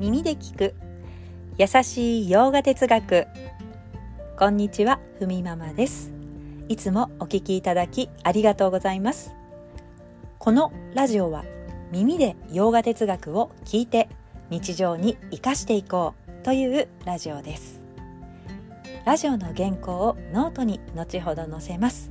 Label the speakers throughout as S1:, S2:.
S1: 耳で聞く。優しい洋画哲学。こんにちはふみママです。いつもお聞きいただきありがとうございます。このラジオは耳で洋画哲学を聞いて日常に生かしていこうというラジオです。ラジオの原稿をノートに後ほど載せます。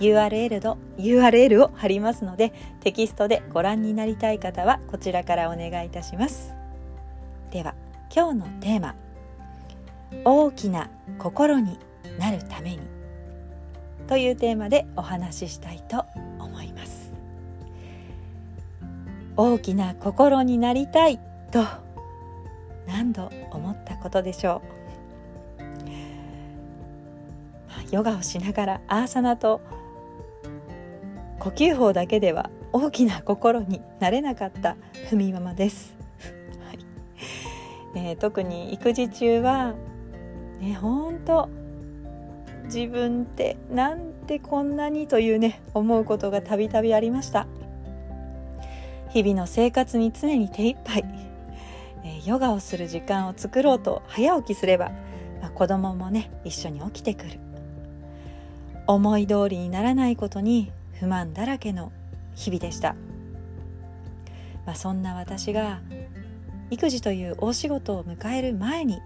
S1: URL の URL を貼りますのでテキストでご覧になりたい方はこちらからお願いいたします。では今日のテーマ大きな心になるためにというテーマでお話ししたいと思います。大きな心になりたいと何度思ったことでしょう？ヨガをしながらアーサナと呼吸法だけでは大きな心になれなかったふみママです、えー、特に育児中はね本当自分ってなんてこんなにというね思うことがたびたびありました。日々の生活に常に手一杯、えー、ヨガをする時間を作ろうと早起きすれば、まあ、子供もね一緒に起きてくる。思い通りにならないことに不満だらけの日々でした、まあ、そんな私が育児という大仕事を迎える前に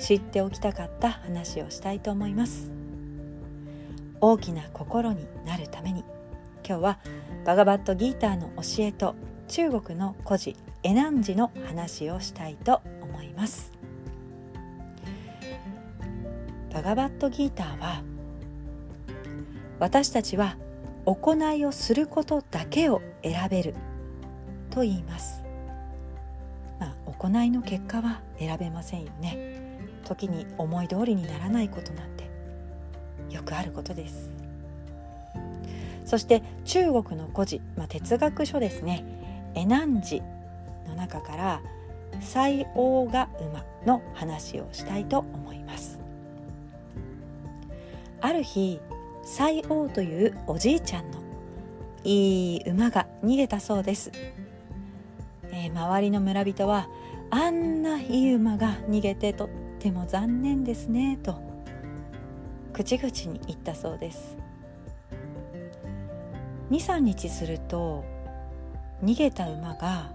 S1: 知っておきたかった話をしたいと思います。大きな心になるために今日はバガバットギーターの教えと中国の孤児エナンジの話をしたいと思います。バガバットギーターは私たちは行いをすることだけを選べると言います、行いの結果は選べませんよね。時に思い通りにならないことなんてよくあることです。そして中国の古事、まあ、哲学書ですね。エナンジの中から西王が馬の話をしたいと思います。ある日西王というおじいちゃんのいい馬が逃げたそうです、えー、周りの村人はあんないい馬が逃げてとっても残念ですねと口々に言ったそうです。23日すると逃げた馬が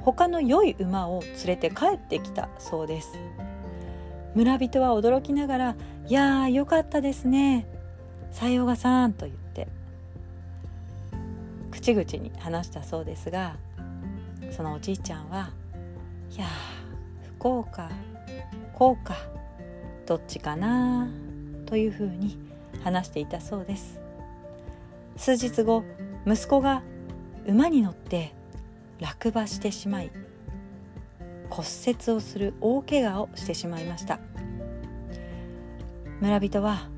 S1: 他の良い馬を連れて帰ってきたそうです。村人は驚きながら「いやーよかったですね西洋賀さん」と言って口々に話したそうですがそのおじいちゃんは「いや不幸か幸かどっちかな」というふうに話していたそうです。数日後息子が馬に乗って落馬してしまい骨折をする大怪我をしてしまいました。村人は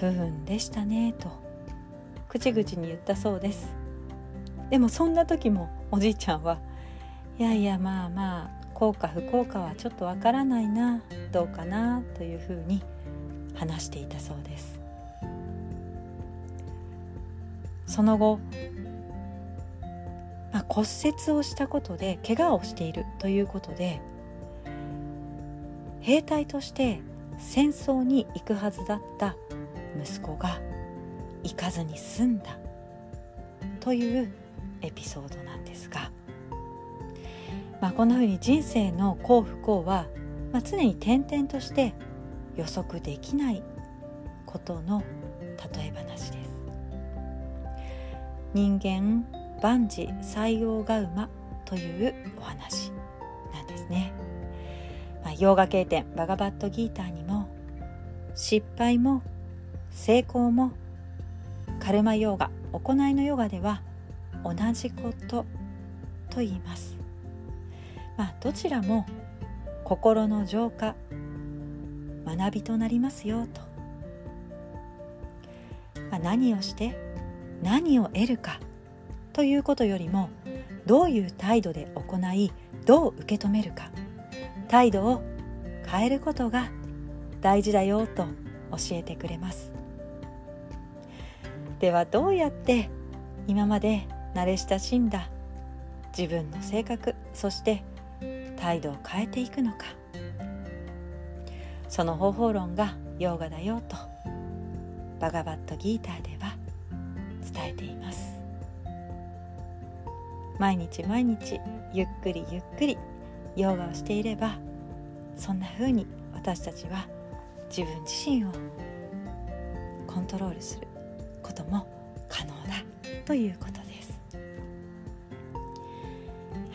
S1: 不運でしたねと口々に言ったそうです。でもそんな時もおじいちゃんはいやいやまあまあ効果不効果はちょっとわからないなどうかなというふうに話していたそうです。その後、まあ、骨折をしたことで怪我をしているということで兵隊として戦争に行くはずだった息子が行かずに済んだというエピソードなんですが、まあ、こんなふうに人生の幸不幸は、まあ、常に転々として予測できないことの例え話です人間万事採用が馬というお話なんですね、まあ、ヨーガ経典バガバットギーターにも失敗も成功もカルマヨガ行いのヨガでは同じことと言います。まあ、どちらも心の浄化学びとなりますよと、まあ、何をして何を得るかということよりもどういう態度で行いどう受け止めるか。態度を変えることが大事だよと教えてくれます。ではどうやって今まで慣れ親しんだ自分の性格そして態度を変えていくのか。その方法論がヨーガだよとバガバットギーターでは伝えています。毎日毎日ゆっくりゆっくりヨガをしていればそんな風に私たちは自分自身をコントロールすることも可能だということです。